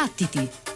Battiti!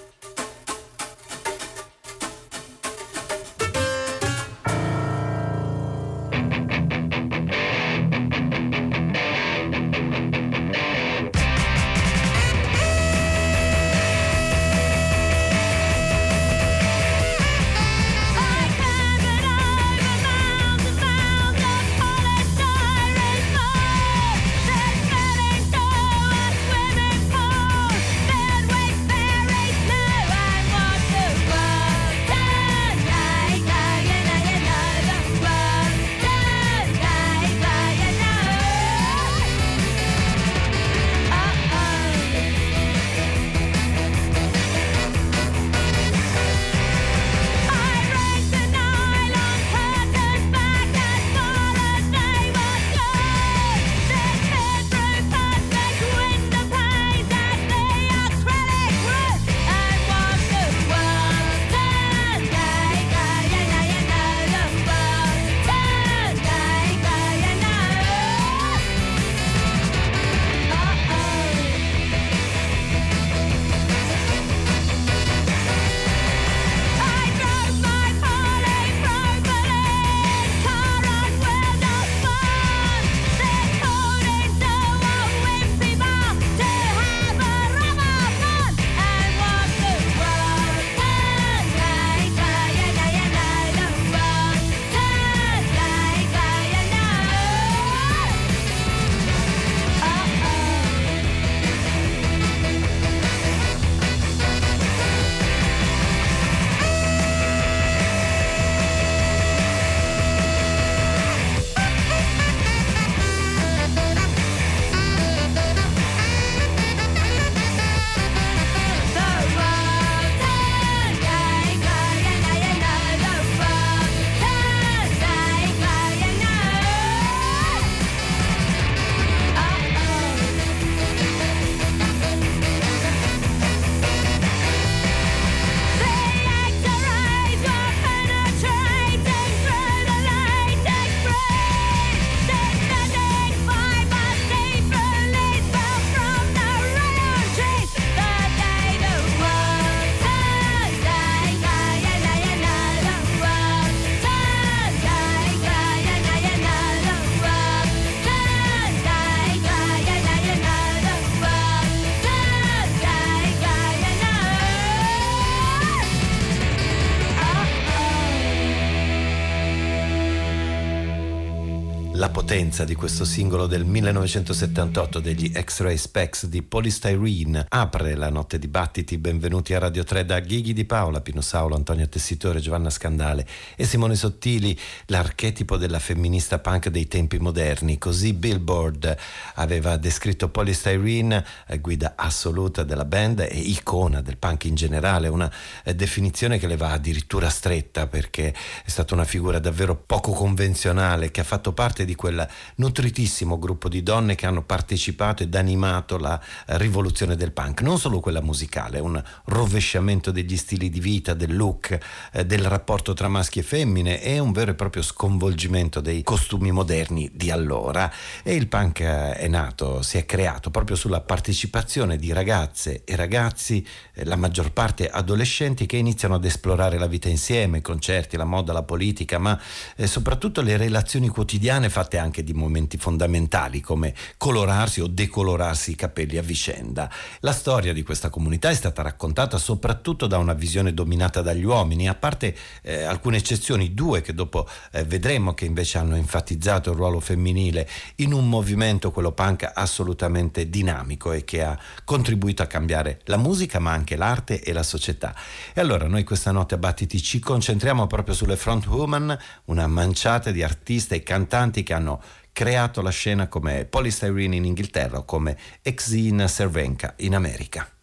Potenza di questo singolo del 1978 degli X-Ray Specs di Polystyrene apre la notte di battiti. Benvenuti a Radio 3 da Ghighi di Paola, Pino Saulo, Antonio Tessitore, Giovanna Scandale e Simone Sottili, l'archetipo della femminista punk dei tempi moderni. Così Billboard aveva descritto Polystyrene, eh, guida assoluta della band e icona del punk in generale, una eh, definizione che le va addirittura stretta perché è stata una figura davvero poco convenzionale che ha fatto parte di quella nutritissimo gruppo di donne che hanno partecipato ed animato la eh, rivoluzione del punk, non solo quella musicale, un rovesciamento degli stili di vita, del look, eh, del rapporto tra maschi e femmine e un vero e proprio sconvolgimento dei costumi moderni di allora. E il punk eh, è nato, si è creato proprio sulla partecipazione di ragazze e ragazzi, la maggior parte adolescenti, che iniziano ad esplorare la vita insieme, i concerti, la moda, la politica, ma soprattutto le relazioni quotidiane fatte anche di momenti fondamentali come colorarsi o decolorarsi i capelli a vicenda. La storia di questa comunità è stata raccontata soprattutto da una visione dominata dagli uomini, a parte eh, alcune eccezioni, due che dopo eh, vedremo che invece hanno enfatizzato il ruolo femminile in un movimento, quello punk, assolutamente dinamico e che ha contribuito a cambiare la musica ma anche l'arte e la società. E allora noi questa notte a Battiti ci concentriamo proprio sulle front woman, una manciata di artiste e cantanti che hanno creato la scena come Polystyrene in Inghilterra o come Exene Cervenka in America.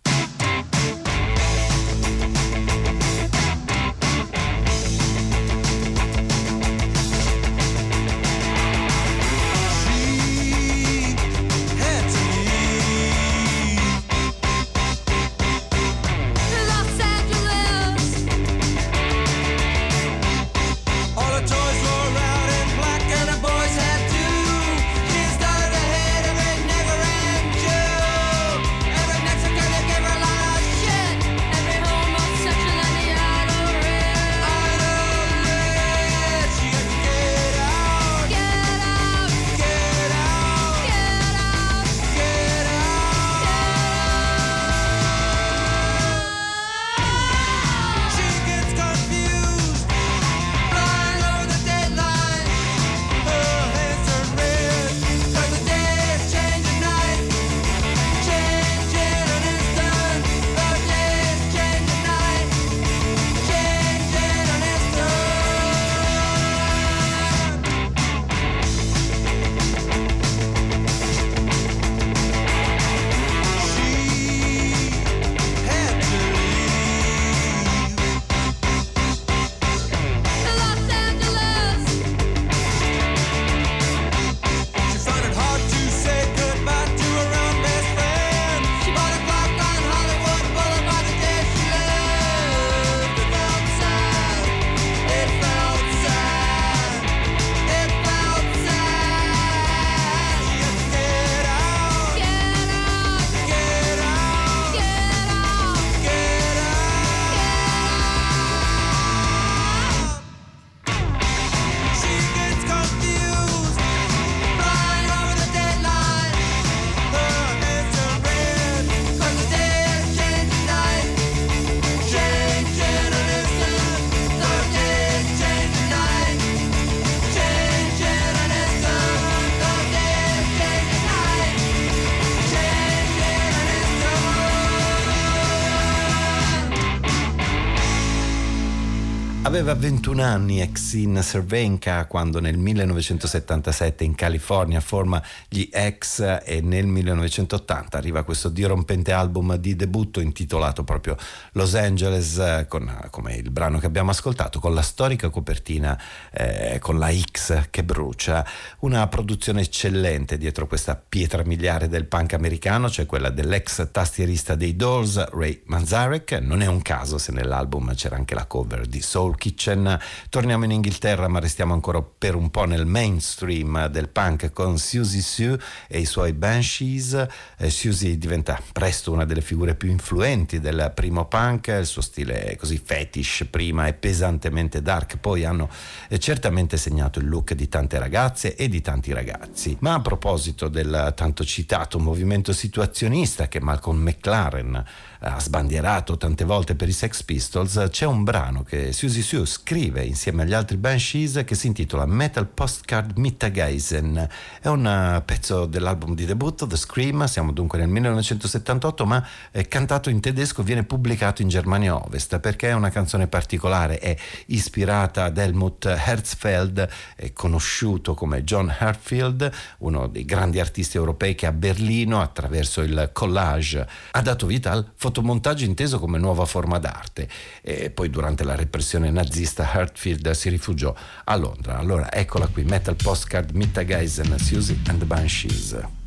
Aveva 21 anni Exin Cervenka quando nel 1977 in California forma gli X e nel 1980 arriva questo dirompente album di debutto intitolato proprio Los Angeles con, come il brano che abbiamo ascoltato con la storica copertina eh, con la X che brucia. Una produzione eccellente dietro questa pietra miliare del punk americano cioè quella dell'ex tastierista dei Doors Ray Manzarek. Non è un caso se nell'album c'era anche la cover di Soul Soul Kitchen. Torniamo in Inghilterra ma restiamo ancora per un po' nel mainstream del punk con Susie Sue e i suoi Banshees. Eh, Susie diventa presto una delle figure più influenti del primo punk, il suo stile così fetish prima e pesantemente dark, poi hanno eh, certamente segnato il look di tante ragazze e di tanti ragazzi. Ma a proposito del tanto citato movimento situazionista che Malcolm McLaren ha sbandierato tante volte per i Sex Pistols, c'è un brano che Susie Sue scrive insieme agli altri Banshees che si intitola Metal Postcard Mittageisen. È un eh, pezzo dell'album di debutto, The Scream, siamo dunque nel 1978, ma è cantato in tedesco, viene pubblicato in Germania Ovest perché è una canzone particolare, è ispirata ad Helmut Herzfeld, conosciuto come John Herfield, uno dei grandi artisti europei che a Berlino attraverso il collage ha dato vita al fotografico fotomontaggio inteso come nuova forma d'arte e poi durante la repressione nazista Hartfield si rifugiò a Londra. Allora eccola qui, Metal Postcard Mittageisen, Susie and the Banshees.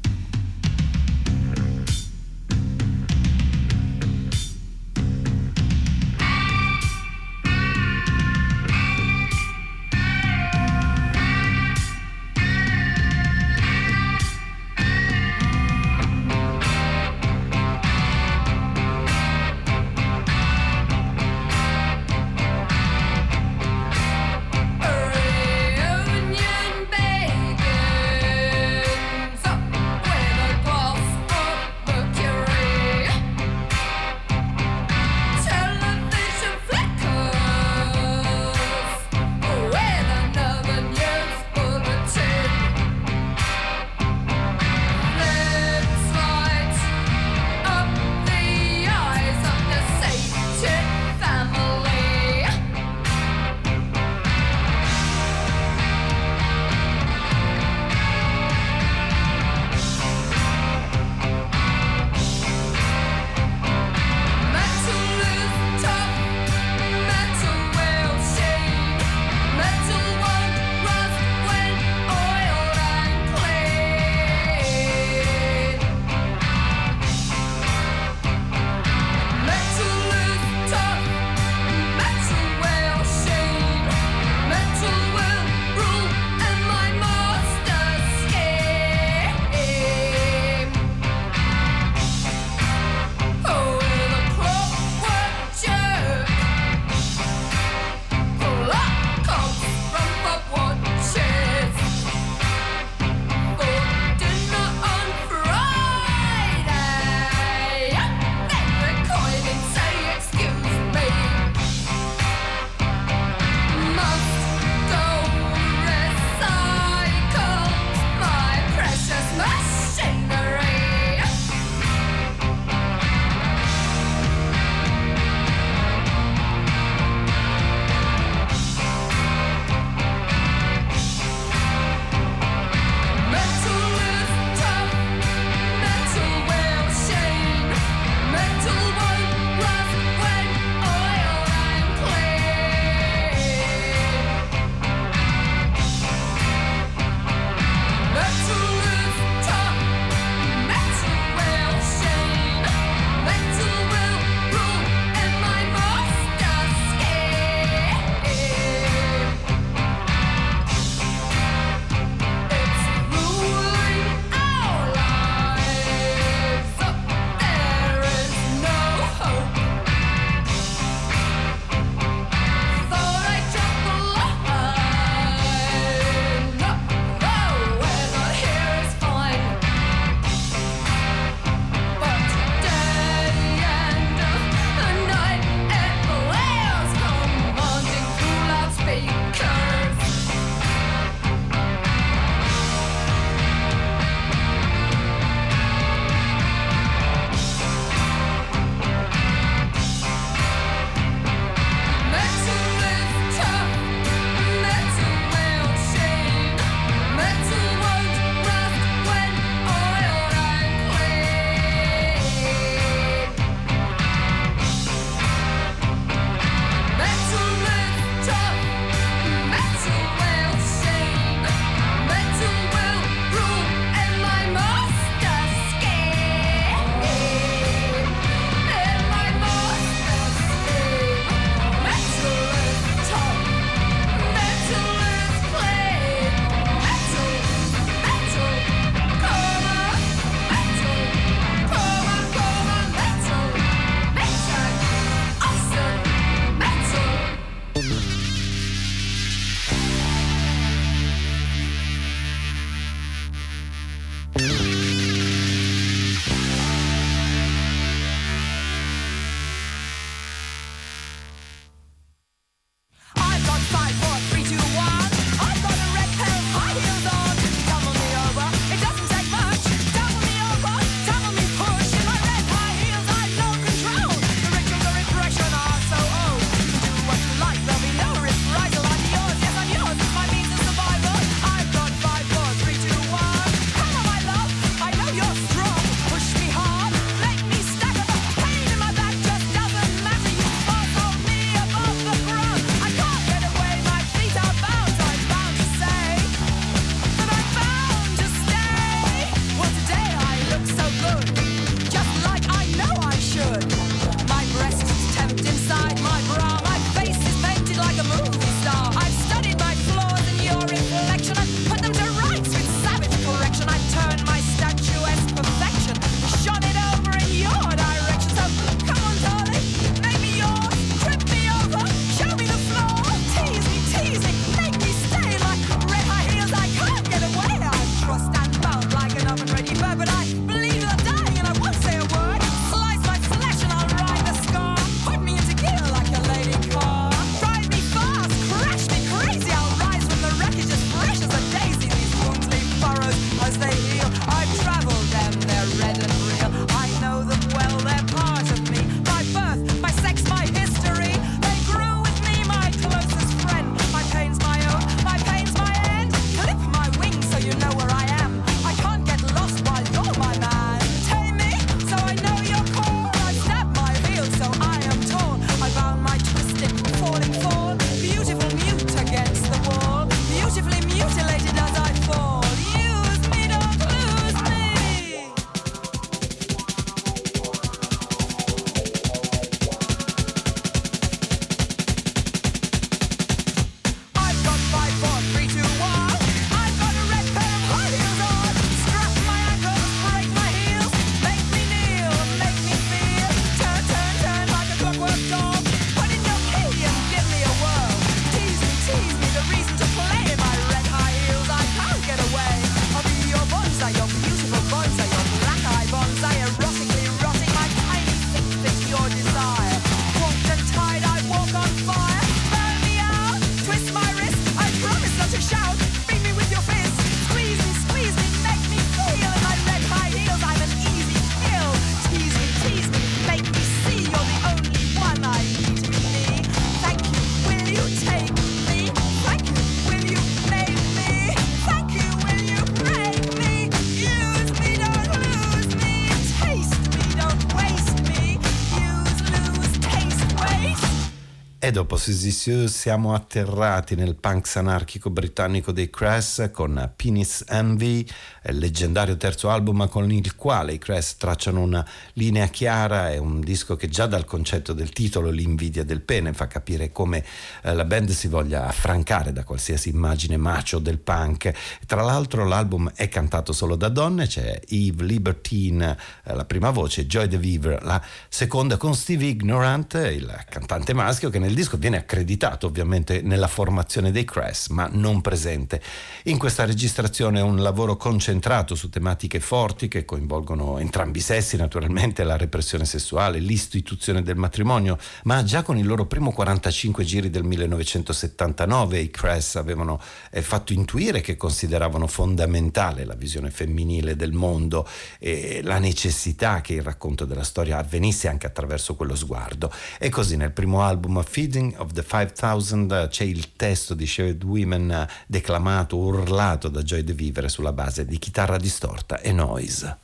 Dopo Sissy siamo atterrati nel punk anarchico britannico dei Crass con Penis Envy, leggendario terzo album con il quale i Crass tracciano una linea chiara, è un disco che già dal concetto del titolo, l'invidia del pene, fa capire come eh, la band si voglia affrancare da qualsiasi immagine macio del punk. Tra l'altro l'album è cantato solo da donne, c'è Eve Libertine, eh, la prima voce, Joy DeViver, la seconda con Steve Ignorant, il cantante maschio che nel disco viene accreditato ovviamente nella formazione dei Crash, ma non presente. In questa registrazione è un lavoro concentrato su tematiche forti che coinvolgono entrambi i sessi, naturalmente la repressione sessuale, l'istituzione del matrimonio, ma già con il loro primo 45 giri del 1979 i Crash avevano eh, fatto intuire che consideravano fondamentale la visione femminile del mondo e la necessità che il racconto della storia avvenisse anche attraverso quello sguardo. E così nel primo album Feed Feeding of the 5000 c'è il testo di Shared Women declamato, urlato da Joy De Vivere sulla base di chitarra distorta e noise.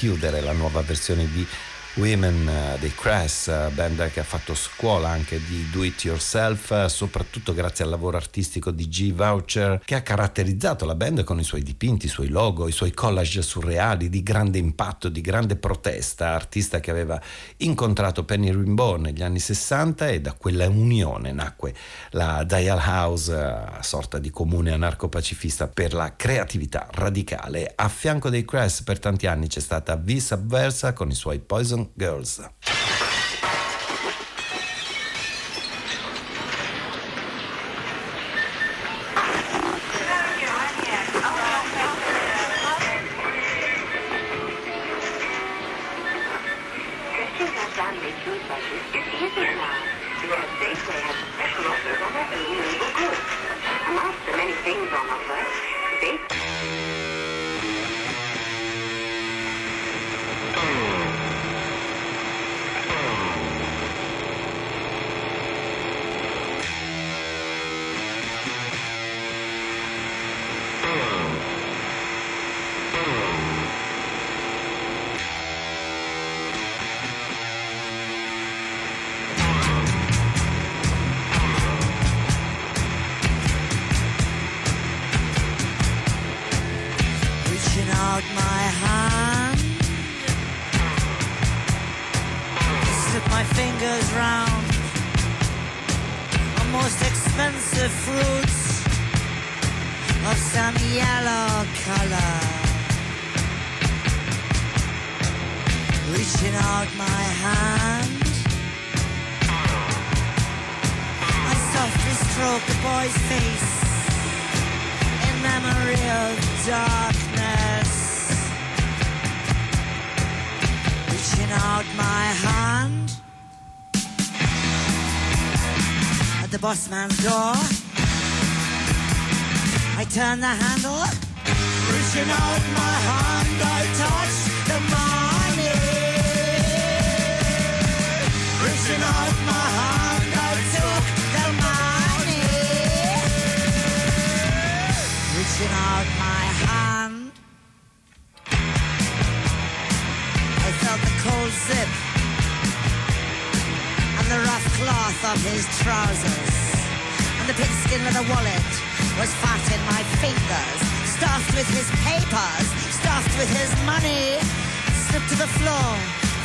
Chiudere la nuova versione di Women uh, dei Crash, uh, band che ha fatto scuola anche di do it yourself, uh, soprattutto grazie al lavoro artistico di G. Voucher, che ha caratterizzato la band con i suoi dipinti, i suoi logo, i suoi collage surreali di grande impatto, di grande protesta, artista che aveva incontrato Penny Rimbaud negli anni 60 e da quella unione nacque la Dial House, sorta di comune anarco-pacifista per la creatività radicale. A fianco dei Crash per tanti anni c'è stata V Subversa con i suoi Poison Girls. my fingers round the most expensive fruits of some yellow color. Reaching out my hand, I softly stroke the boy's face in memory of darkness. Reaching out my hand. The bossman's door. I turn the handle, reaching out my hand, I touch the money. Reaching out my hand, I took the money. Reaching out my cloth of his trousers and the pigskin leather wallet was fat in my fingers, stuffed with his papers, stuffed with his money. Slipped to the floor,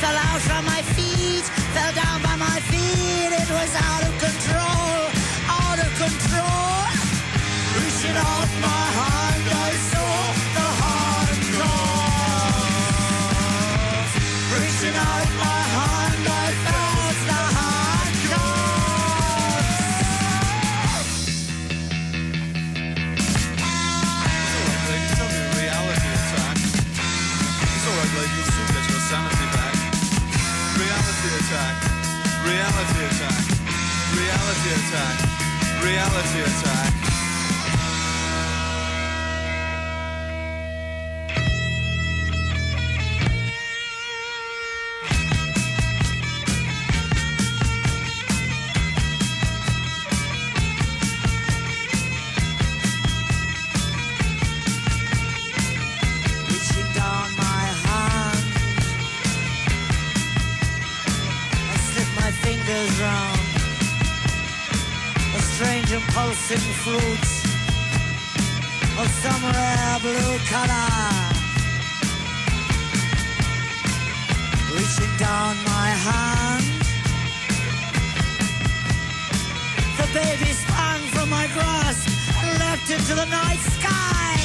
fell out from my feet, fell down by my feet. It was out of control, out of control. Reaching out my hand, I saw Reality attack. Reality attack. And pulsing fruit of some rare blue color. Reaching down my hand, the baby sprang from my grasp and leapt into the night sky.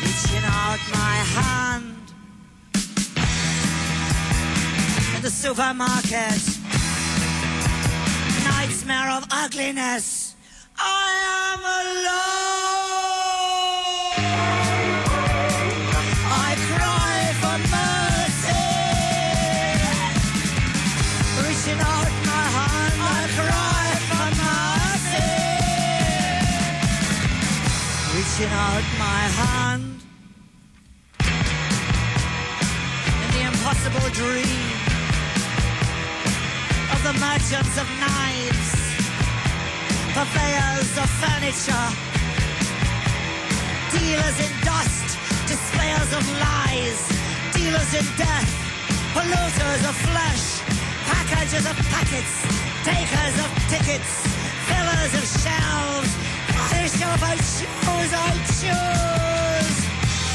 reaching out my hand in the supermarket nightmare of ugliness. I am alone. reaching out my hand in the impossible dream of the merchants of night purveyors of furniture, dealers in dust, displayers of lies, dealers in death, polluters of flesh, packagers of packets, takers of tickets, fillers of shelves. Polish of I choose, I choose.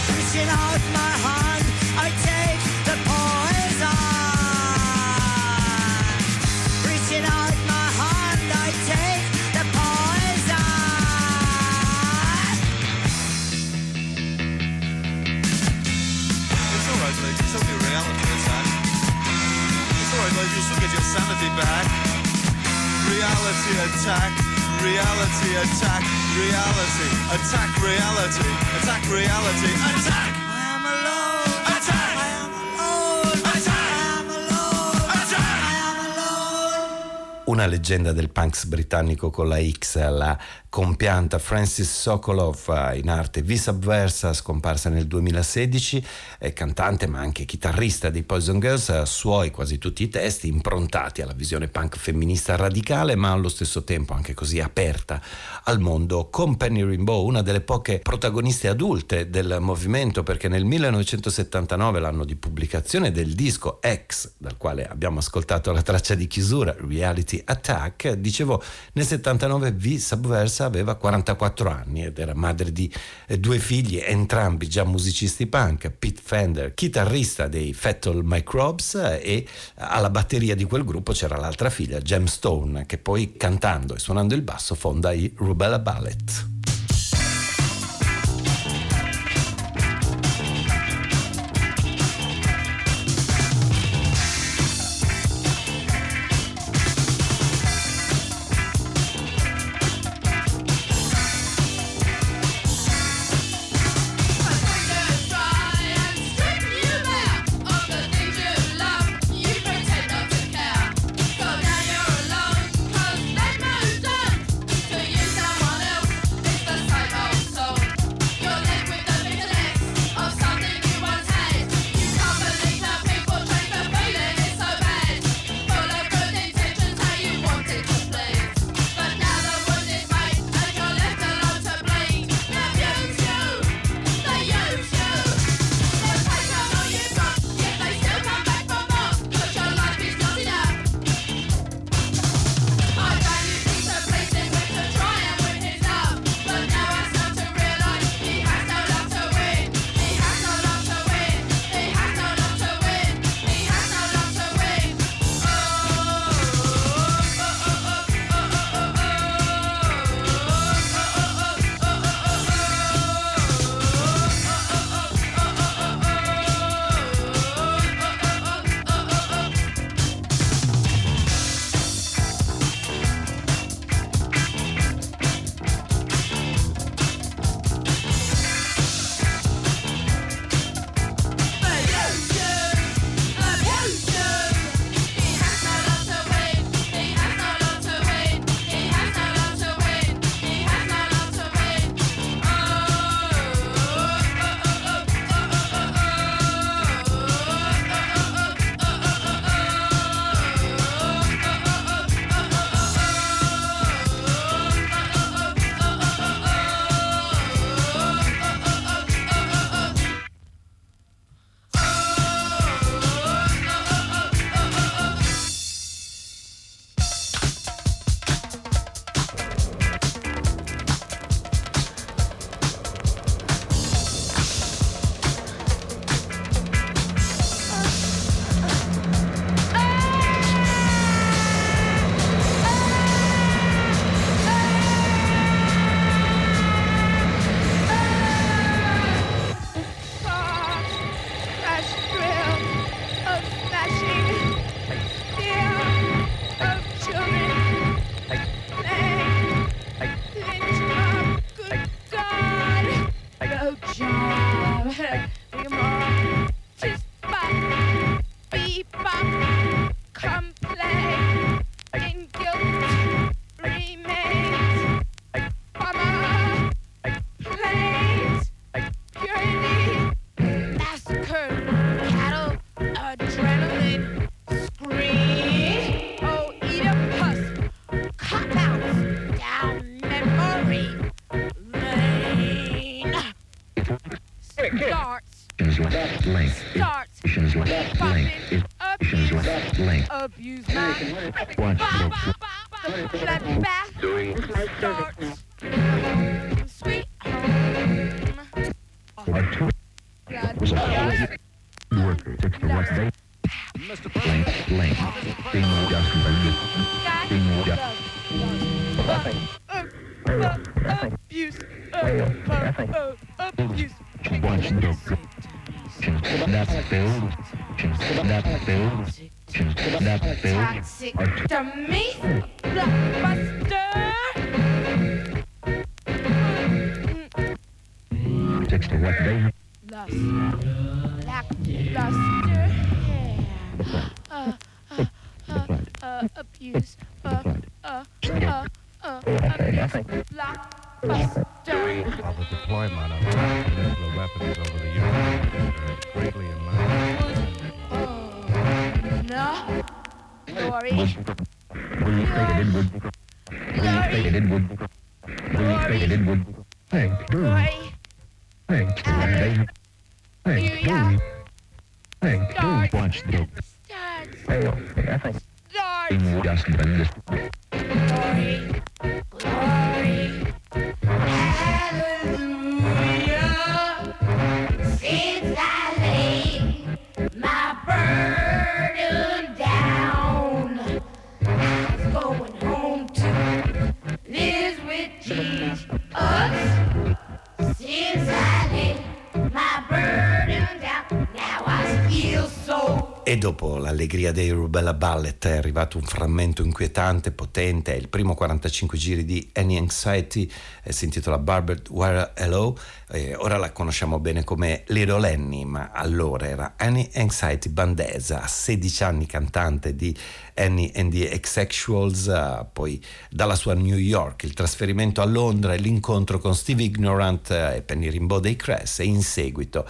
Reaching out my hand, sanity back. Reality attack. Reality attack. Reality. Attack reality. Attack reality. Attack! Una leggenda del punks britannico con la X, la compianta Francis Sokolov, in arte V Subversa, scomparsa nel 2016, è cantante ma anche chitarrista dei Poison Girls, suoi quasi tutti i testi improntati alla visione punk femminista radicale, ma allo stesso tempo anche così aperta al mondo, con Penny Rainbow, una delle poche protagoniste adulte del movimento, perché nel 1979, l'anno di pubblicazione del disco X, dal quale abbiamo ascoltato la traccia di chiusura, Reality Attack. Dicevo, nel 79 V Subversa aveva 44 anni ed era madre di eh, due figli, entrambi già musicisti punk, Pete Fender, chitarrista dei Fatal Microbes e alla batteria di quel gruppo c'era l'altra figlia, Gemstone, che poi cantando e suonando il basso fonda i Rubella Ballet. Starts. Left link. Starts. Left link. Left. Abuse my. Watch. Doing. Start. All'allegria dei Rubella Ballet è arrivato un frammento inquietante, potente, è il primo 45 giri di Any Anxiety, eh, si intitola Barbed Wire Hello, eh, ora la conosciamo bene come Little Annie, ma allora era Any Anxiety Bandesa, a 16 anni cantante di Annie and the Exsexuals, uh, poi dalla sua New York, il trasferimento a Londra e l'incontro con Steve Ignorant uh, e Penny Rimbaud dei Cress e in seguito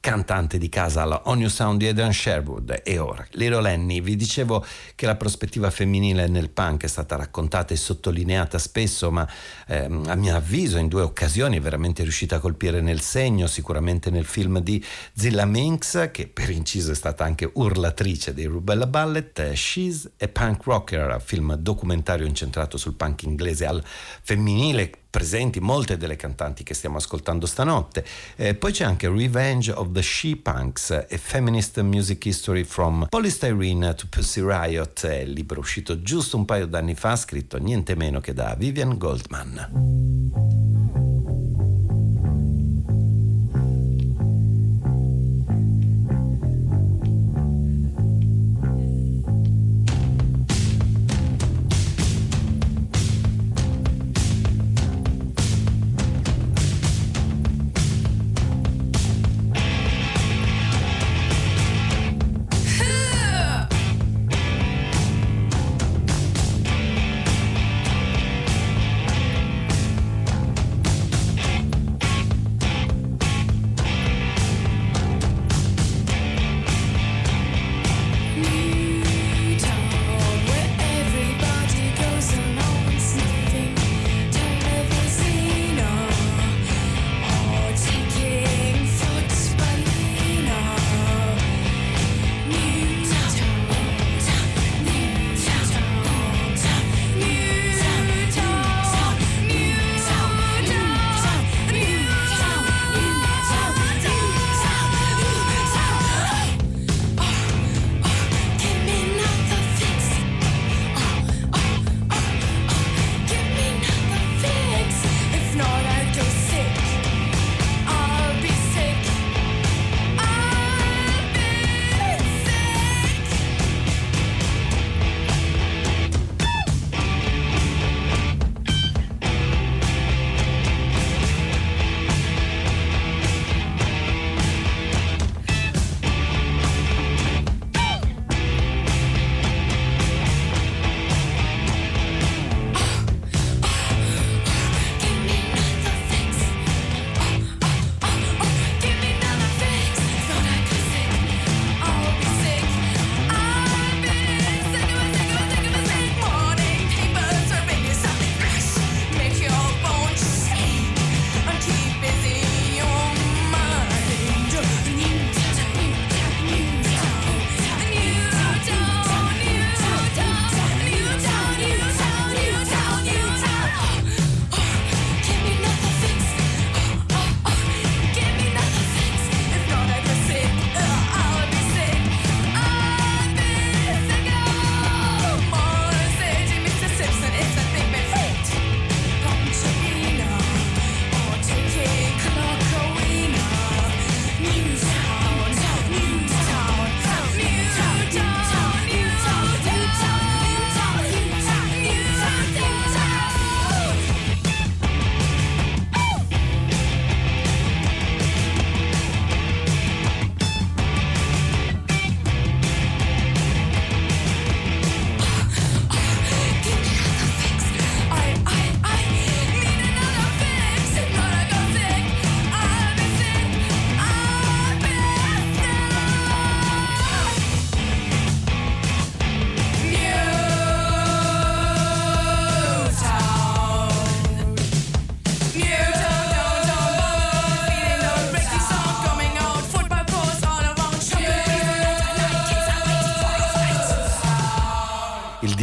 cantante di casa alla On You Sound di Adrian Sherwood. E ora Little Annie vi dicevo che la prospettiva femminile nel punk è stata raccontata e sottolineata spesso ma ehm, a mio avviso in due occasioni è veramente riuscita a colpire nel segno sicuramente nel film di Zilla Minx che per inciso è stata anche urlatrice dei Rubella Ballet. Eh, She's a Punk Rocker film documentario incentrato sul punk inglese al femminile presenti molte delle cantanti che stiamo ascoltando stanotte. Eh, poi c'è anche Revenge of the She Punks, a Feminist Music History from Polystyrene to Pussy Riot, il libro uscito giusto un paio d'anni fa, scritto niente meno che da Vivian Goldman.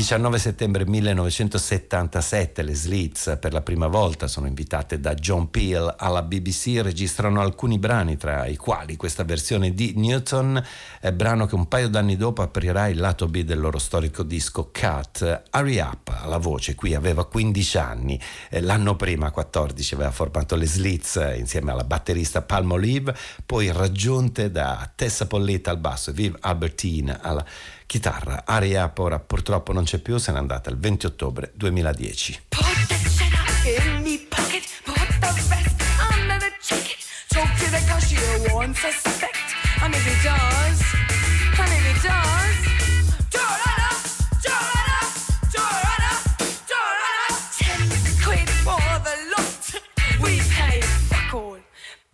19 settembre 1977 le Slits per la prima volta sono invitate da John Peel alla BBC, registrano alcuni brani tra i quali questa versione di Newton, eh, brano che un paio d'anni dopo aprirà il lato B del loro storico disco Cut. Hurry Up alla voce, qui aveva 15 anni, eh, l'anno prima 14 aveva formato le Slits eh, insieme alla batterista Palmolive, poi raggiunte da Tessa Polletta al basso e Viv Albertine alla chitarra. Ari Apora purtroppo non c'è più, se n'è andata il 20 ottobre 2010. And if he does, and if he does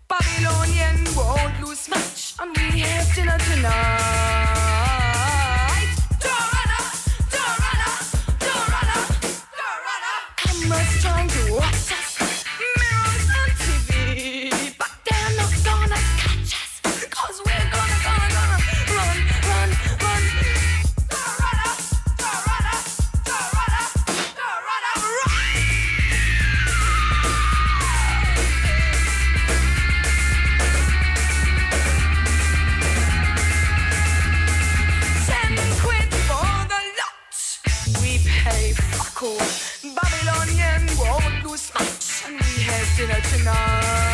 Babylonian won't lose much, and we have dinner tonight. dinner tonight.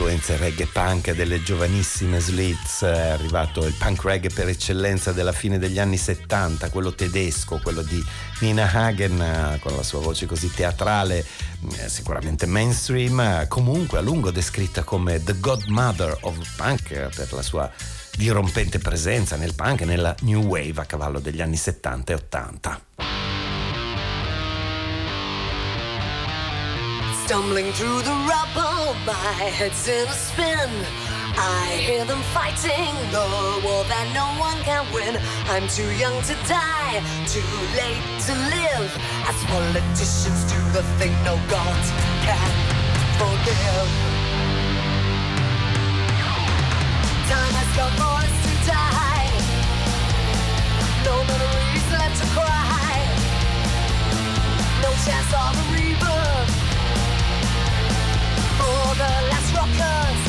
Influenze reggae punk delle giovanissime Slits, è arrivato il punk reggae per eccellenza della fine degli anni 70, quello tedesco, quello di Nina Hagen con la sua voce così teatrale, eh, sicuramente mainstream, comunque a lungo descritta come The Godmother of Punk per la sua dirompente presenza nel punk e nella new wave a cavallo degli anni 70 e 80. Stumbling through the rubble, my head's in a spin. I hear them fighting the war that no one can win. I'm too young to die, too late to live. As politicians do the thing no God can forgive. Time has come for us to die. No memories left to cry. No chance of a rebirth the last rockers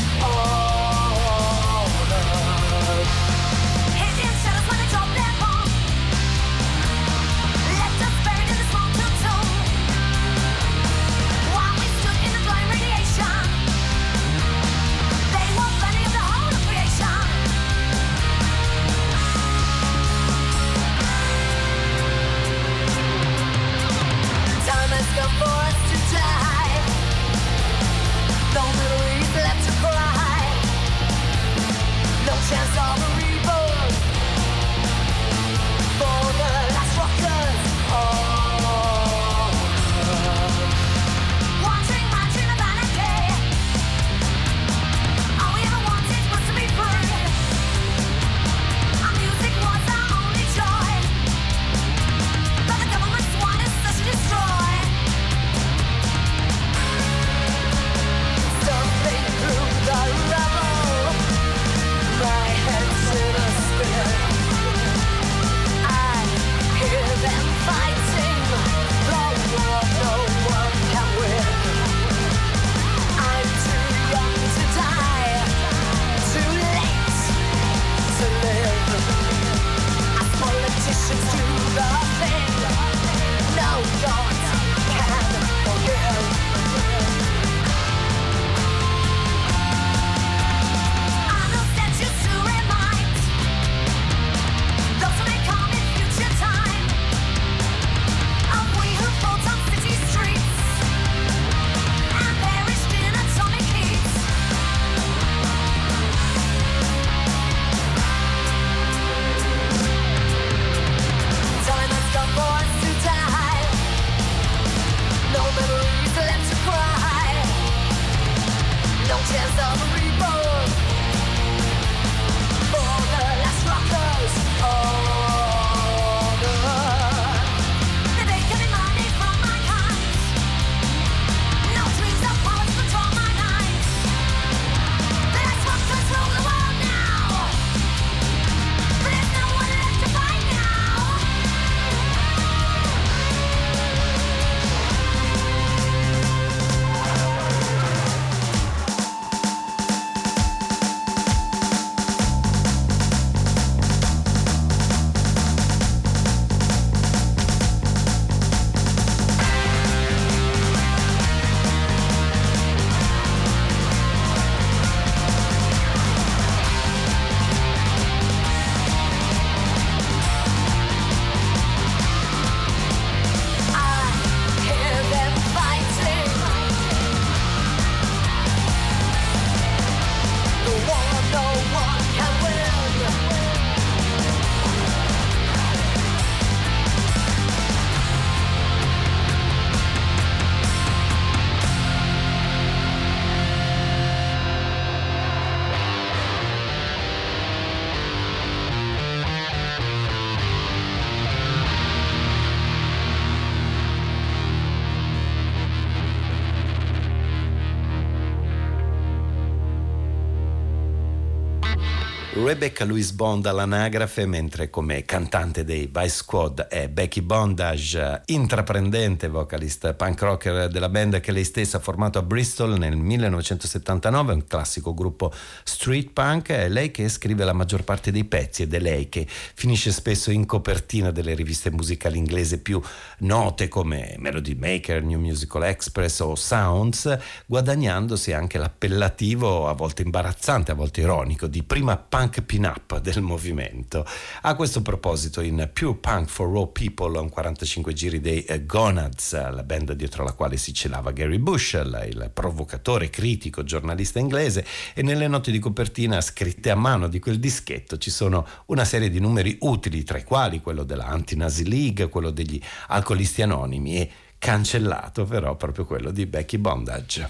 Rebecca Louise Bond all'anagrafe, mentre come cantante dei Vice Squad è Becky Bondage, intraprendente vocalist punk rocker della band che lei stessa ha formato a Bristol nel 1979, un classico gruppo street punk, è lei che scrive la maggior parte dei pezzi ed è lei che finisce spesso in copertina delle riviste musicali inglesi più note come Melody Maker, New Musical Express o Sounds, guadagnandosi anche l'appellativo a volte imbarazzante, a volte ironico di prima punk pin-up del movimento. A questo proposito in Pure Punk for Raw People, un 45 giri dei Gonads, la band dietro la quale si celava Gary Bushell, il provocatore, critico, giornalista inglese, e nelle note di copertina scritte a mano di quel dischetto ci sono una serie di numeri utili, tra i quali quello della Anti-Nazi League, quello degli alcolisti anonimi e cancellato però proprio quello di Becky Bondage.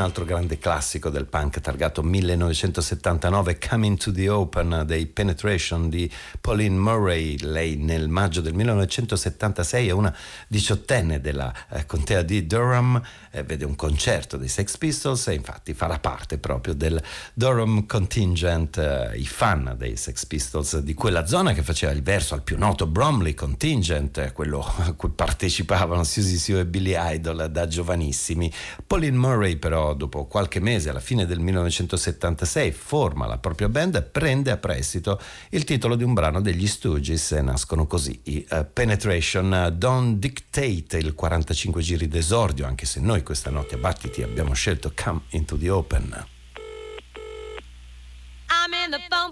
Altro grande classico del punk targato 1979, Coming to the Open dei Penetration di Pauline Murray. Lei nel maggio del 1976 è una diciottenne della eh, contea di Durham, eh, vede un concerto dei Sex Pistols e infatti farà parte proprio del Durham Contingent, eh, i fan dei Sex Pistols di quella zona che faceva il verso al più noto Bromley Contingent, quello a cui partecipavano Susie Sue e Billy Idol da giovanissimi. Pauline Murray però dopo qualche mese, alla fine del 1976, forma la propria band e prende a prestito il titolo di un brano degli Stooges e nascono così i uh, Penetration Don't Dictate, il 45 giri d'esordio, anche se noi questa notte a Battiti abbiamo scelto Come Into the Open. I'm in the phone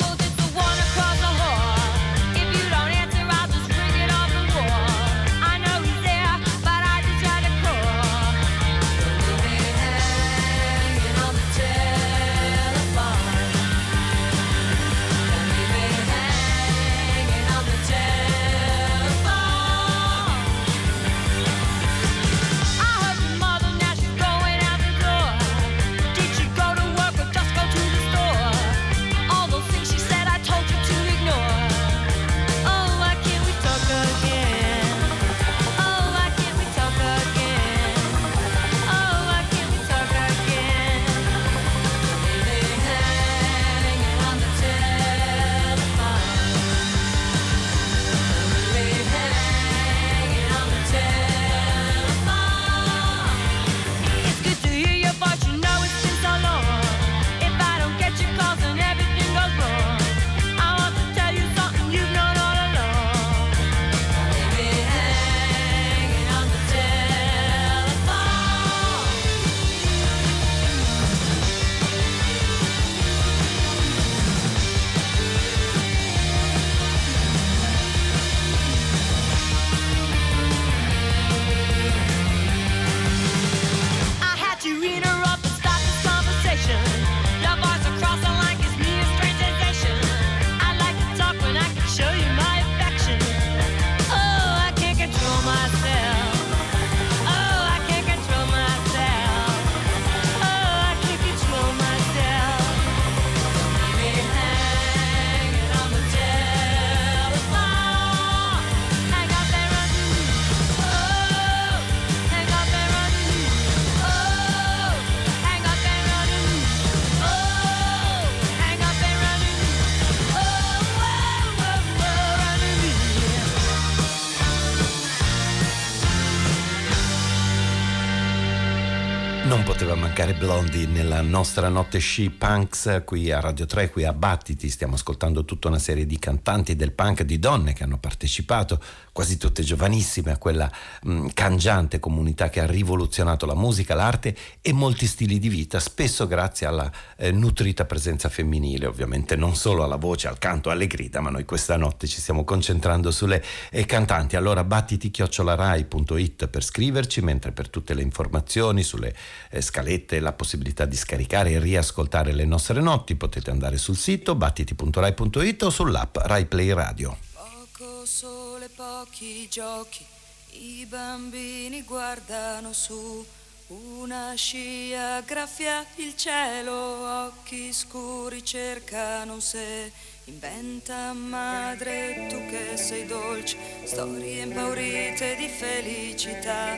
mancare Blondie nella nostra notte sci punks qui a Radio 3, qui a Battiti. Stiamo ascoltando tutta una serie di cantanti del punk, di donne che hanno partecipato, quasi tutte giovanissime, a quella mh, mm, cangiante comunità che ha rivoluzionato la musica, l'arte e molti stili di vita, spesso grazie alla eh, nutrita presenza femminile, ovviamente non solo alla voce, al canto, alle grida, ma noi questa notte ci stiamo concentrando sulle eh, cantanti. Allora battiti-rai.it per scriverci, mentre per tutte le informazioni sulle eh, scalette, la possibilità di scaricare e riascoltare le nostre notti, potete andare sul sito battiti.rai.it o sull'app Rai Play Radio. Poco sole, pochi giochi, i bambini guardano su. Una scia graffia il cielo, occhi scuri cercano se. Inventa madre tu che sei dolce, storie impaurite di felicità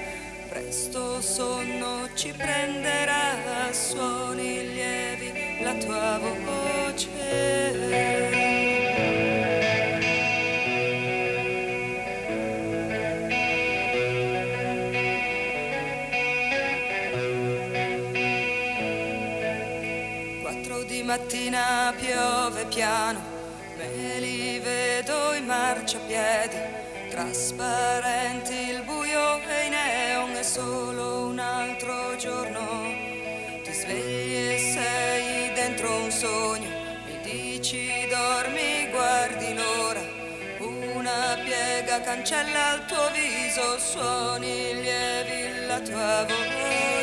presto sonno ci prenderà, suoni lievi la tua voce. Mattina piove piano, me li vedo in marciapiedi trasparenti cancella il tuo viso, suoni lievi la tua voce.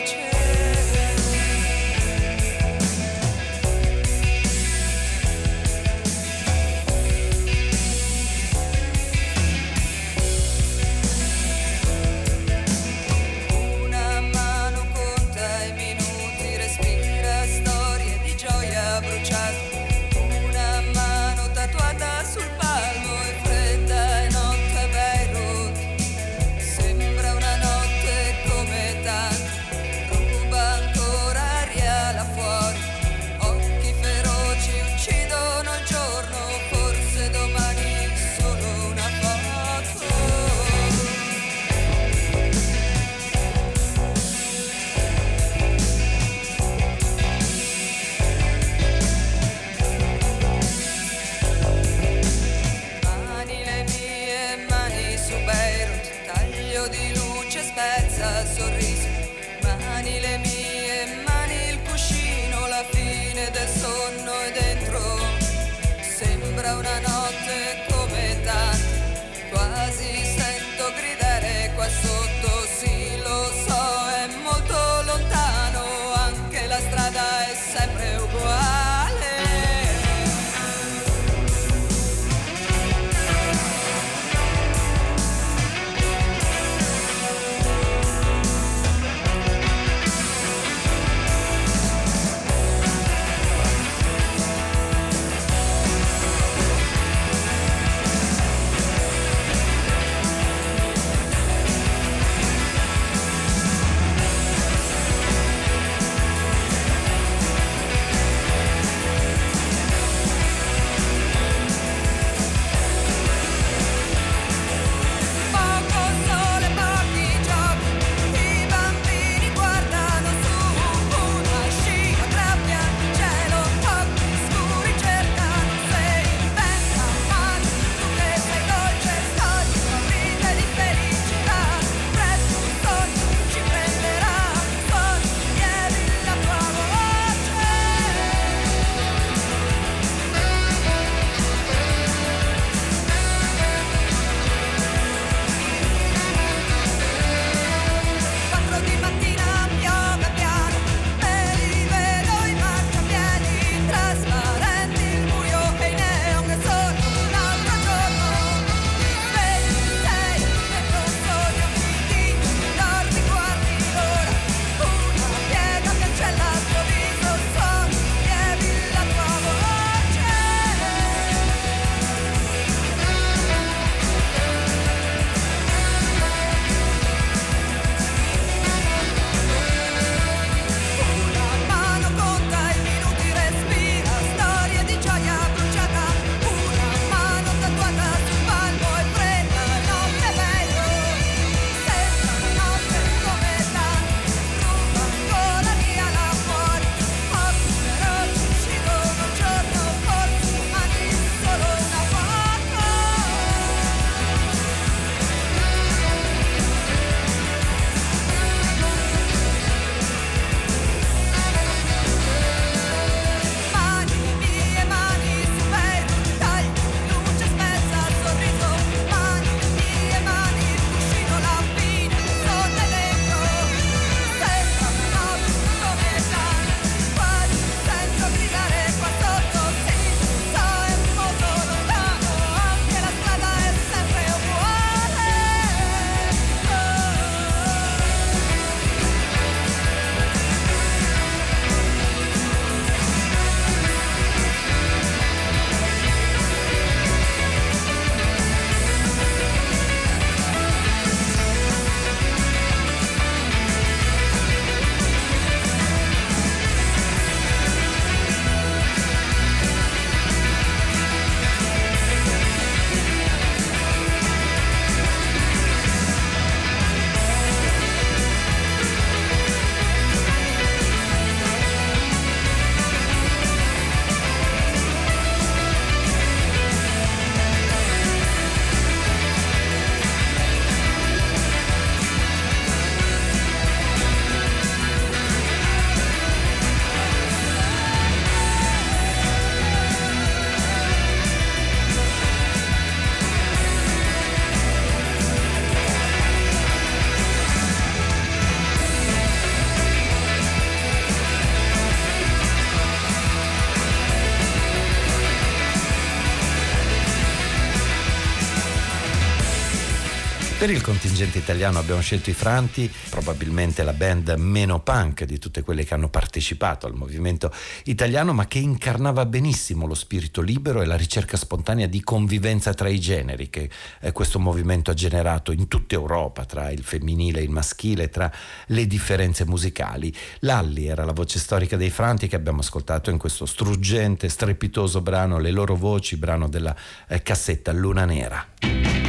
Per il contingente italiano abbiamo scelto i Franti, probabilmente la band meno punk di tutte quelle che hanno partecipato al movimento italiano, ma che incarnava benissimo lo spirito libero e la ricerca spontanea di convivenza tra i generi che eh, questo movimento ha generato in tutta Europa, tra il femminile e il maschile, tra le differenze musicali. Lalli era la voce storica dei Franti che abbiamo ascoltato in questo struggente, strepitoso brano, le loro voci, brano della eh, cassetta Luna Nera.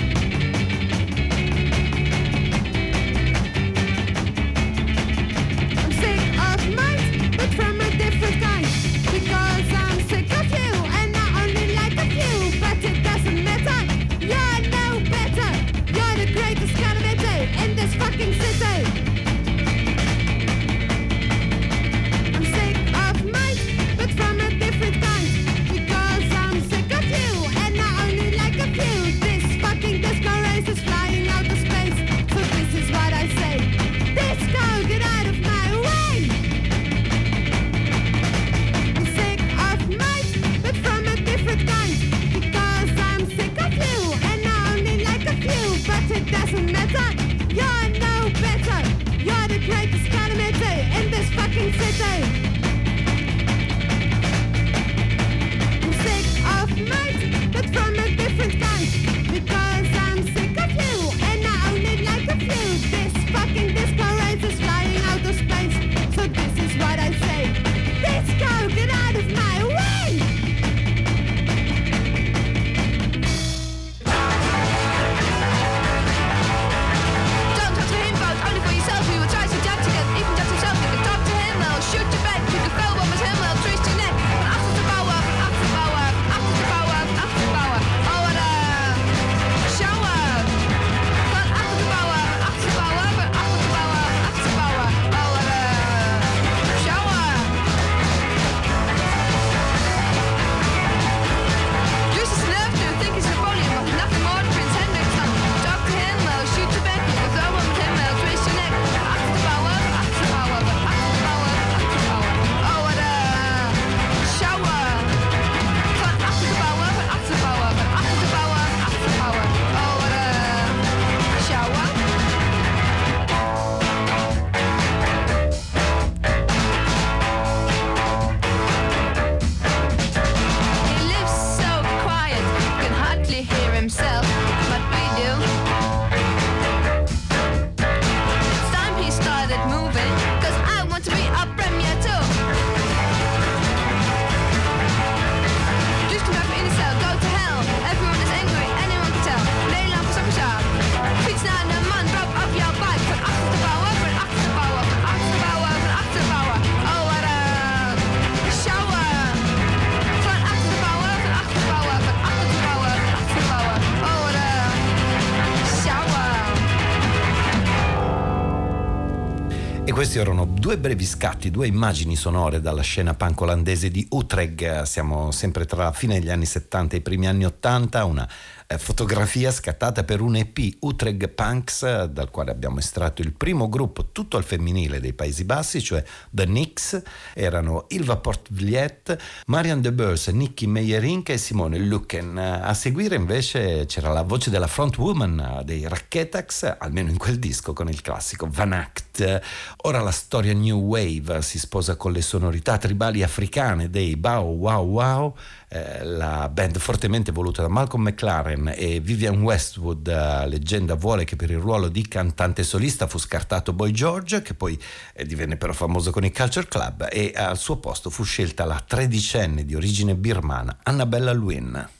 Due brevi scatti, due immagini sonore dalla scena punk olandese di Utrecht. Siamo sempre tra la fine degli anni 70 e i primi anni 80, una fotografia scattata per un EP Utrecht Punks, dal quale abbiamo estratto il primo gruppo tutto al femminile dei Paesi Bassi, cioè The Nix, erano Ilva Portvliet, Marianne de Beurs, Nicky Meyerink e Simone Lucken. A seguire invece c'era la voce della frontwoman dei Racketax, almeno in quel disco con il classico Van Act. Ora la storia New Wave si sposa con le sonorità tribali africane dei Bow Wow Wow eh, la band fortemente voluta da Malcolm McLaren e Vivian Westwood, eh, leggenda vuole che per il ruolo di cantante solista fu scartato Boy George, che poi eh, divenne però famoso con i Culture Club, e al suo posto fu scelta la tredicenne di origine birmana Annabella Lwin.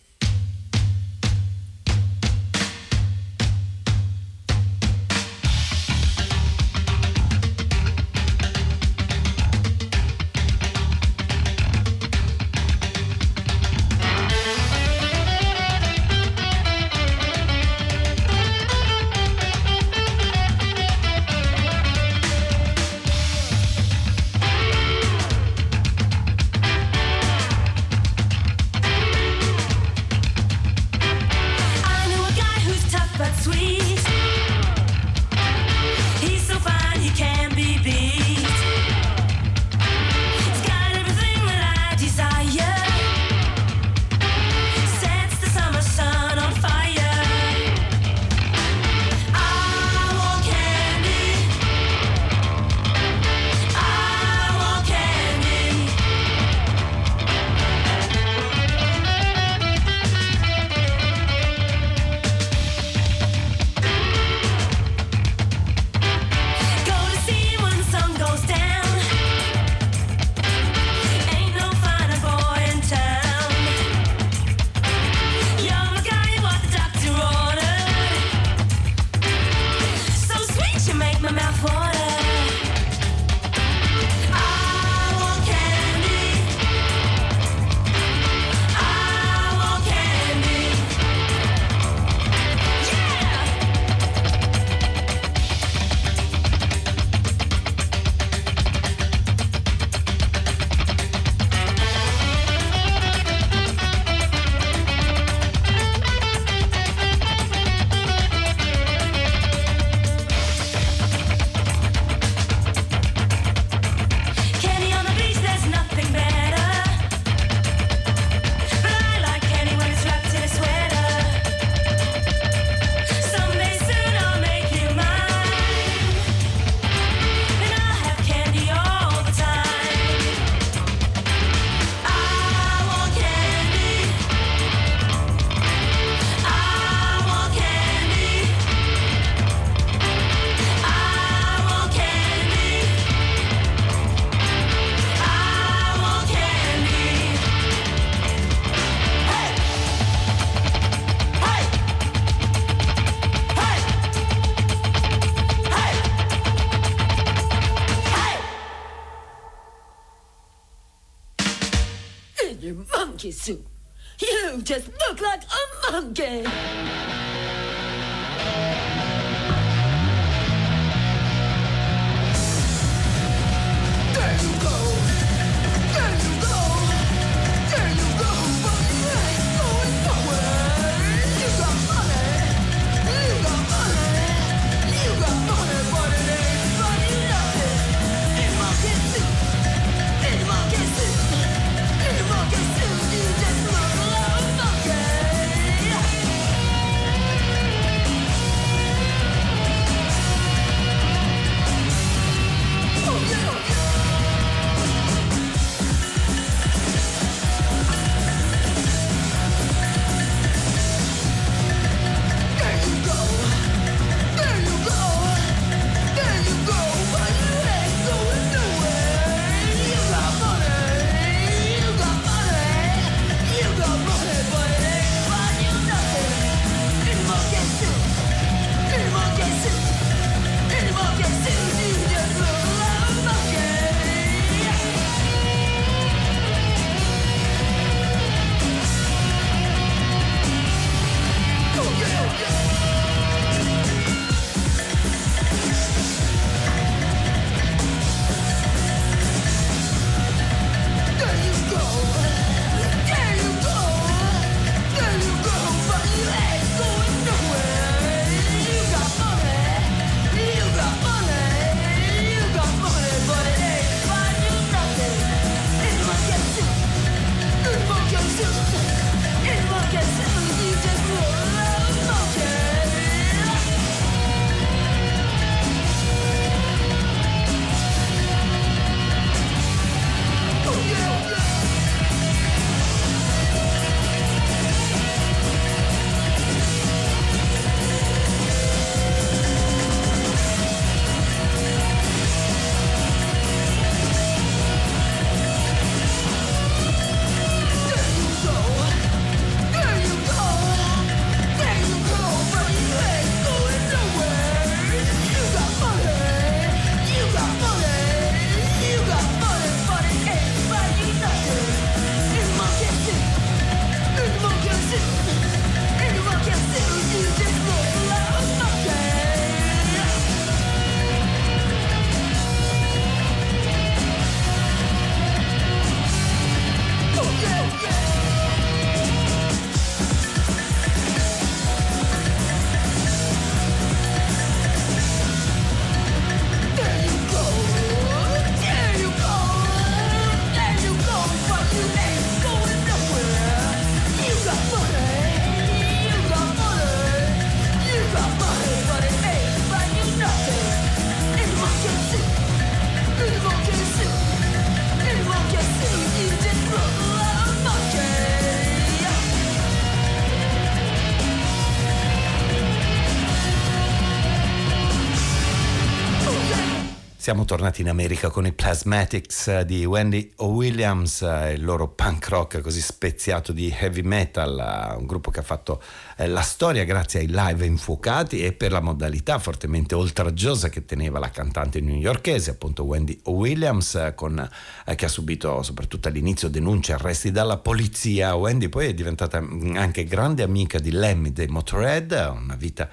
Siamo tornati in America con i Plasmatics di Wendy O. Williams, il loro punk rock così speziato di heavy metal, un gruppo che ha fatto eh, la storia grazie ai live infuocati e per la modalità fortemente oltraggiosa che teneva la cantante newyorkese, appunto Wendy O. Williams, con, eh, che ha subito soprattutto all'inizio denunce e arresti dalla polizia. Wendy poi è diventata mm, anche grande amica di Lemmy dei Motorhead, una vita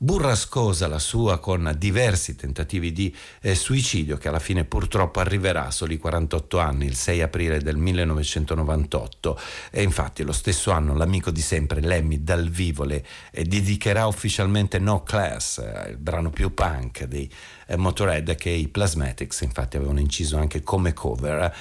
burrascosa la sua con diversi tentativi di eh, suicidio che alla fine purtroppo arriverà a soli 48 anni, il 6 aprile del 1998 e infatti lo stesso anno l'amico di sempre Lemmy dal vivo le eh, dedicherà ufficialmente No Class, eh, il brano più punk dei eh, Motorhead che i Plasmatics infatti avevano inciso anche come cover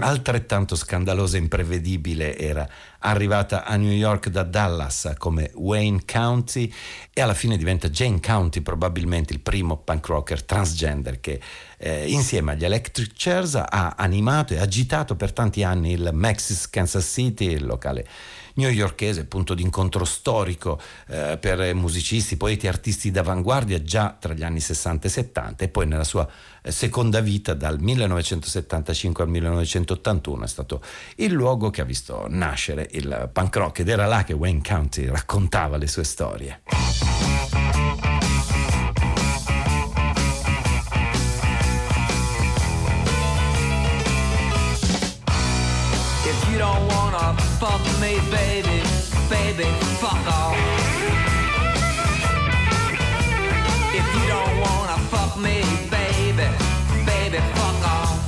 altrettanto scandalosa e imprevedibile era arrivata a New York da Dallas come Wayne County e alla fine diventa Jane County probabilmente il primo punk rocker transgender che eh, insieme agli Electric Chairs ha animato e agitato per tanti anni il Maxis Kansas City, il locale newyorkese, punto d'incontro storico eh, per musicisti, poeti artisti d'avanguardia già tra gli anni 60 e 70 e poi nella sua eh, seconda vita dal 1975 al 1981 è stato il luogo che ha visto nascere il punk rock ed era là che Wayne County raccontava le sue storie. Fuck me, baby, baby, fuck off. If you don't wanna fuck me, baby, baby, fuck off.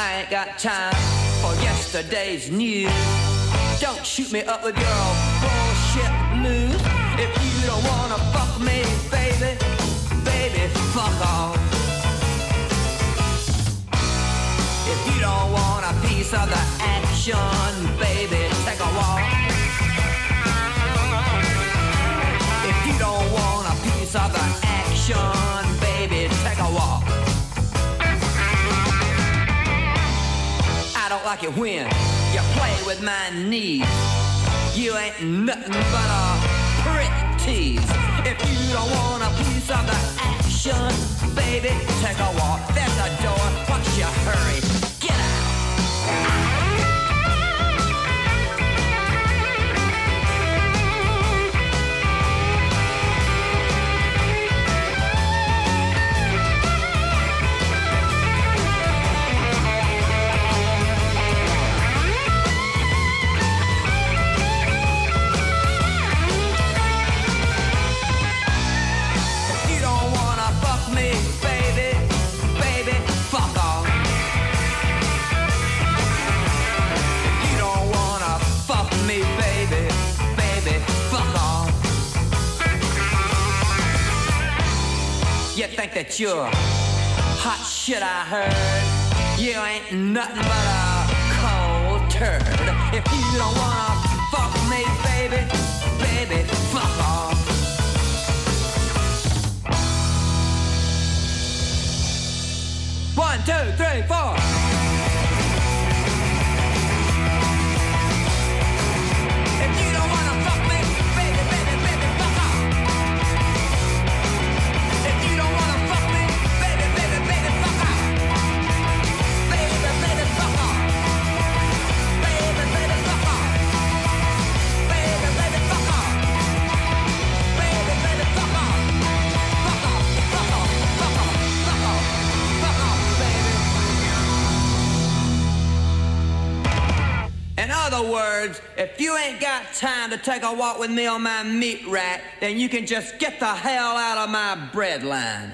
I ain't got time for yesterday's news. Don't shoot me up with your bullshit news. If you don't wanna fuck me, baby, baby, fuck off. Piece of the action, baby, take a walk. If you don't want a piece of the action, baby, take a walk. I don't like it when you play with my knees. You ain't nothing but a prick tease. If you don't want a piece of the action, baby, take a walk. There's a door. What's your hurry? Think that you're hot shit, I heard. You ain't nothing but a cold turd. If you don't wanna fuck me, baby, baby, fuck off. One, two, three, four. Words, if you ain't got time to take a walk with me on my meat rack, then you can just get the hell out of my bread line.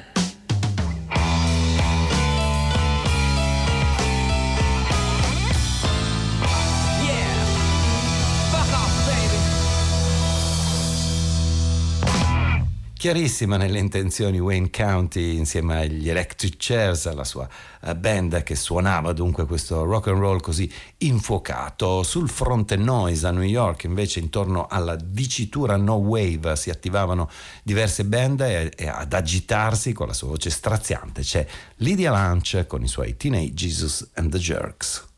Chiarissima nelle intenzioni Wayne County insieme agli Electric Chairs, alla sua eh, band che suonava dunque questo rock and roll così infuocato. Sul fronte noise a New York invece intorno alla dicitura no wave si attivavano diverse band e, e ad agitarsi con la sua voce straziante c'è Lydia Lunch con i suoi Teenage Jesus and the Jerks.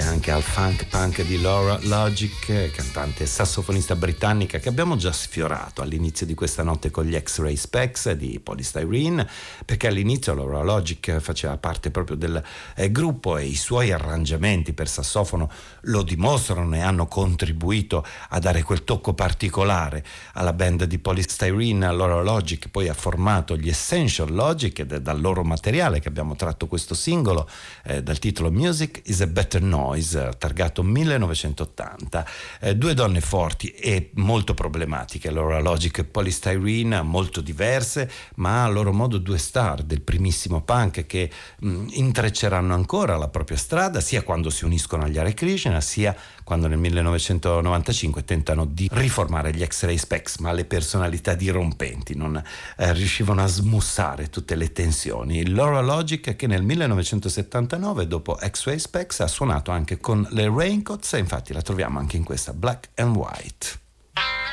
Anche al funk punk di Laura Logic, cantante e sassofonista britannica che abbiamo già sfiorato all'inizio di questa notte con gli X-Ray Specs di Polystyrene, perché all'inizio Laura Logic faceva parte proprio del eh, gruppo e i suoi arrangiamenti per sassofono lo dimostrano e hanno contribuito a dare quel tocco particolare alla band di Polystyrene. Laura Logic poi ha formato gli Essential Logic ed è dal loro materiale che abbiamo tratto questo singolo eh, dal titolo Music is a Better Noise, targato 1980. Eh, due donne forti e molto problematiche, Laura Logic e Polystyrene, molto diverse, ma a loro modo due star del primissimo punk che mh, intrecceranno ancora la propria strada, sia quando si uniscono agli Hare Krishna, sia quando nel 1995 tentano di riformare gli X-Ray Specs, ma le personalità dirompenti non eh, riuscivano a smussare tutte le tensioni. Laura Logic che nel 1979 dopo X-Ray Specs ha suonato anche con le Raincoats infatti la troviamo anche in questa Black and White.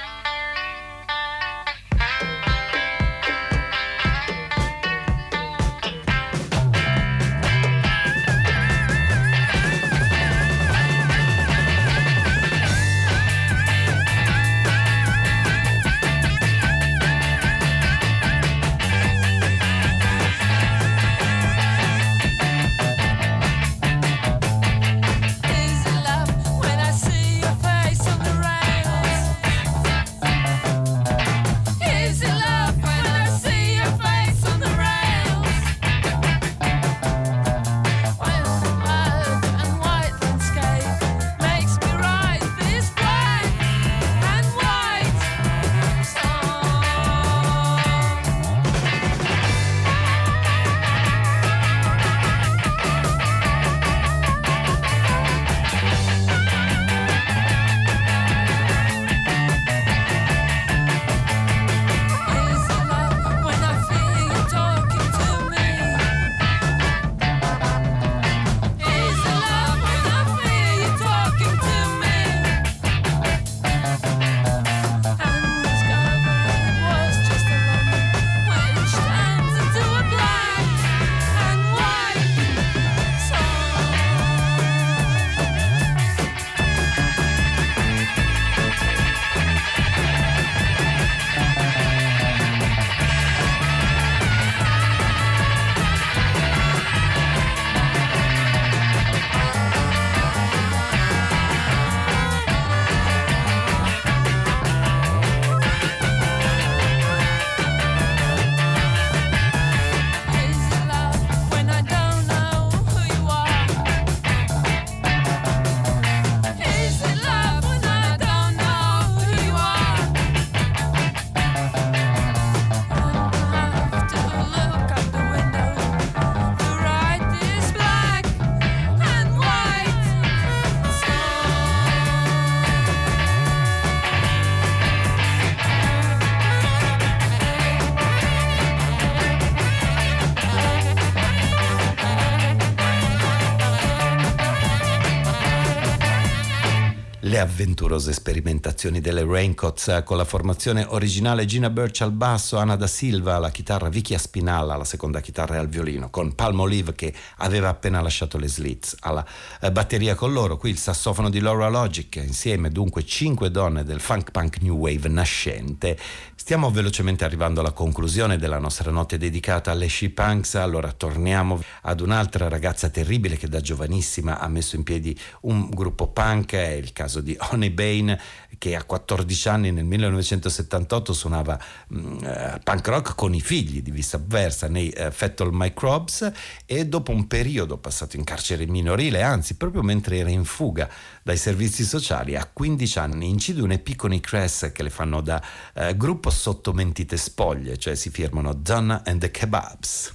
Avventurose sperimentazioni delle Raincoats eh, con la formazione originale Gina Birch al basso, Anna da Silva alla chitarra, Vicky Aspinalla alla seconda chitarra e al violino, con Palmolive che aveva appena lasciato le Slits alla eh, batteria con loro, qui il sassofono di Laura Logic, insieme dunque cinque donne del funk punk new wave nascente. Stiamo velocemente arrivando alla conclusione della nostra notte dedicata alle she punks, allora torniamo ad un'altra ragazza terribile che da giovanissima ha messo in piedi un gruppo punk, è il caso di Honey Bane che a 14 anni nel 1978 suonava mh, eh, punk rock con i figli di vista avversa nei eh, Fetal Microbes e dopo un periodo passato in carcere minorile, anzi proprio mentre era in fuga dai servizi sociali, a 15 anni incide un EP con i Cress che le fanno da eh, gruppo sotto mentite spoglie, cioè si firmano Donna and the Kebabs.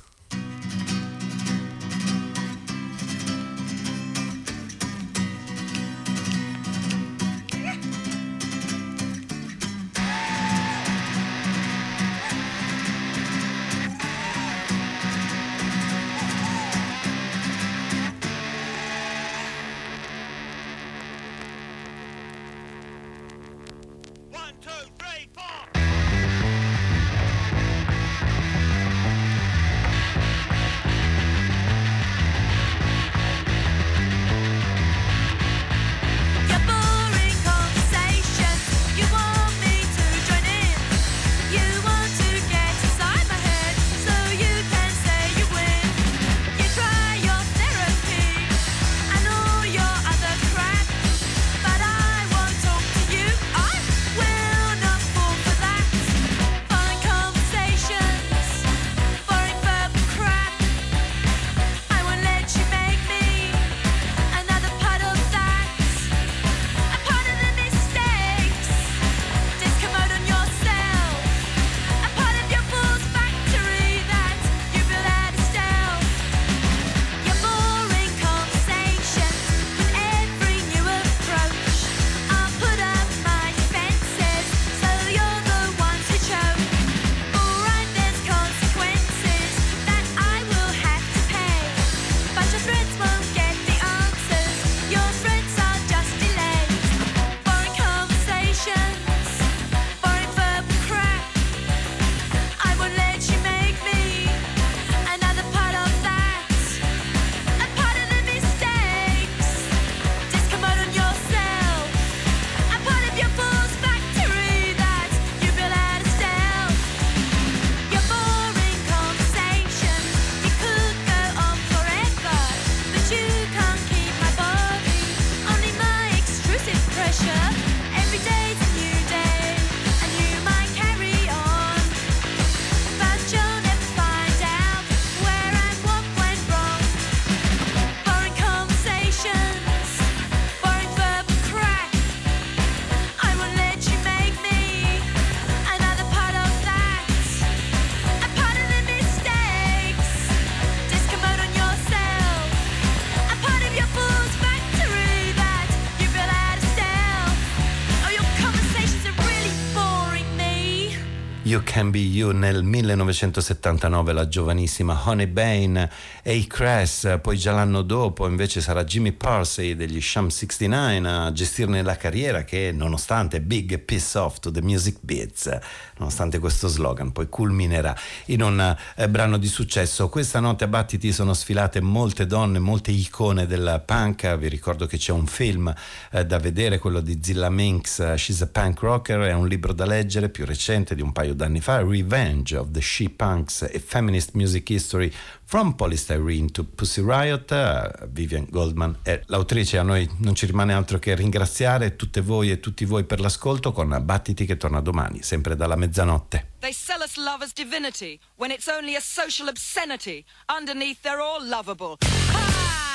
Can Be You nel 1979 la giovanissima Honey Bain e i Cress, poi già l'anno dopo invece sarà Jimmy Parsey degli Sham 69 a gestirne la carriera che nonostante Big Piss Off to the Music Beats, nonostante questo slogan poi culminerà in un eh, brano di successo. Questa notte a Battiti sono sfilate molte donne, molte icone del punk, vi ricordo che c'è un film eh, da vedere, quello di Zilla Minx, eh, She's a Punk Rocker, è un libro da leggere più recente di un paio d'anni fa, Revenge of the She Punks, a Feminist Music History from Polystyrene to Pussy Riot. Eh, Vivian Goldman è l'autrice, a noi non ci rimane altro che ringraziare tutte voi e tutti voi per l'ascolto con Battiti che torna domani, sempre dalla mezzanotte. They sell us love as divinity when it's only a social obscenity. Underneath, they're all lovable. Ha!